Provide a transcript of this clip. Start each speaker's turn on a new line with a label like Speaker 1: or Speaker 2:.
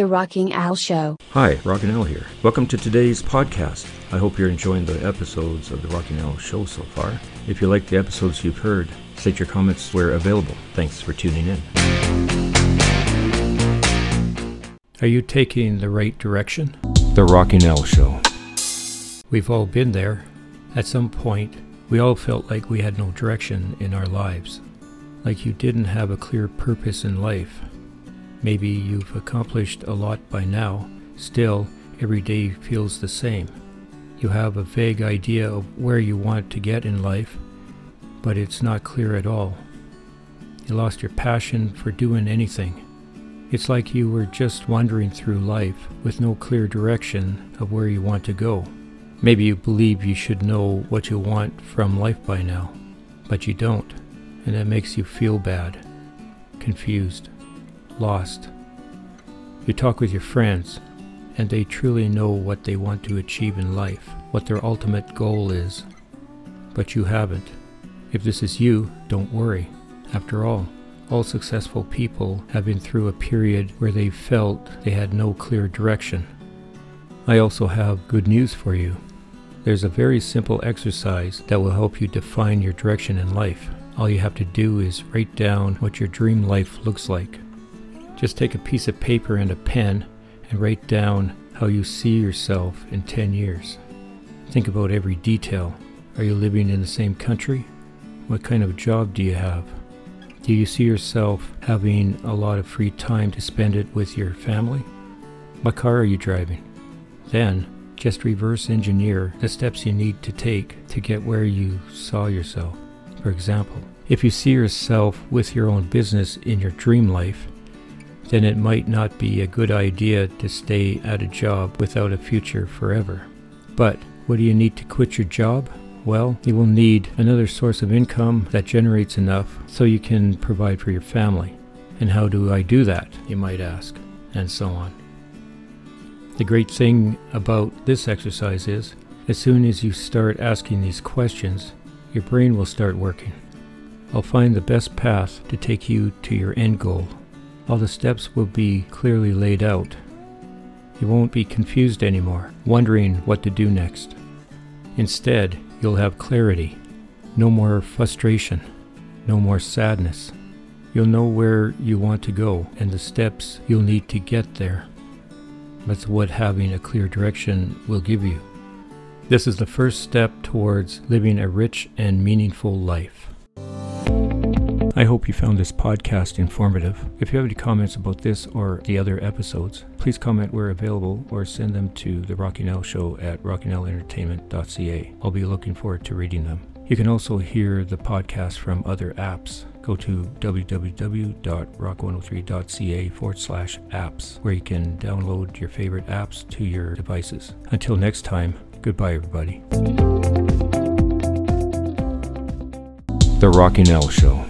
Speaker 1: The Rocking Al Show.
Speaker 2: Hi, Rockin' Al here. Welcome to today's podcast. I hope you're enjoying the episodes of the Rocking Al Show so far. If you like the episodes you've heard, state your comments where available. Thanks for tuning in.
Speaker 3: Are you taking the right direction?
Speaker 2: The Rocking Al Show.
Speaker 3: We've all been there. At some point, we all felt like we had no direction in our lives, like you didn't have a clear purpose in life. Maybe you've accomplished a lot by now, still, every day feels the same. You have a vague idea of where you want to get in life, but it's not clear at all. You lost your passion for doing anything. It's like you were just wandering through life with no clear direction of where you want to go. Maybe you believe you should know what you want from life by now, but you don't, and that makes you feel bad, confused lost. You talk with your friends, and they truly know what they want to achieve in life, what their ultimate goal is. But you haven't. If this is you, don't worry. After all, all successful people have been through a period where they felt they had no clear direction. I also have good news for you. There's a very simple exercise that will help you define your direction in life. All you have to do is write down what your dream life looks like. Just take a piece of paper and a pen and write down how you see yourself in 10 years. Think about every detail. Are you living in the same country? What kind of job do you have? Do you see yourself having a lot of free time to spend it with your family? What car are you driving? Then, just reverse engineer the steps you need to take to get where you saw yourself. For example, if you see yourself with your own business in your dream life, then it might not be a good idea to stay at a job without a future forever. But what do you need to quit your job? Well, you will need another source of income that generates enough so you can provide for your family. And how do I do that, you might ask, and so on. The great thing about this exercise is, as soon as you start asking these questions, your brain will start working. I'll find the best path to take you to your end goal all the steps will be clearly laid out. You won't be confused anymore, wondering what to do next. Instead, you'll have clarity, no more frustration, no more sadness. You'll know where you want to go and the steps you'll need to get there. That's what having a clear direction will give you. This is the first step towards living a rich and meaningful life. I hope you found this podcast informative. If you have any comments about this or the other episodes, please comment where available or send them to the Rocking Al Show at rockingalentertainment.ca. I'll be looking forward to reading them. You can also hear the podcast from other apps. Go to www.rock103.ca forward slash apps, where you can download your favorite apps to your devices. Until next time, goodbye, everybody.
Speaker 2: The Rocking Al Show.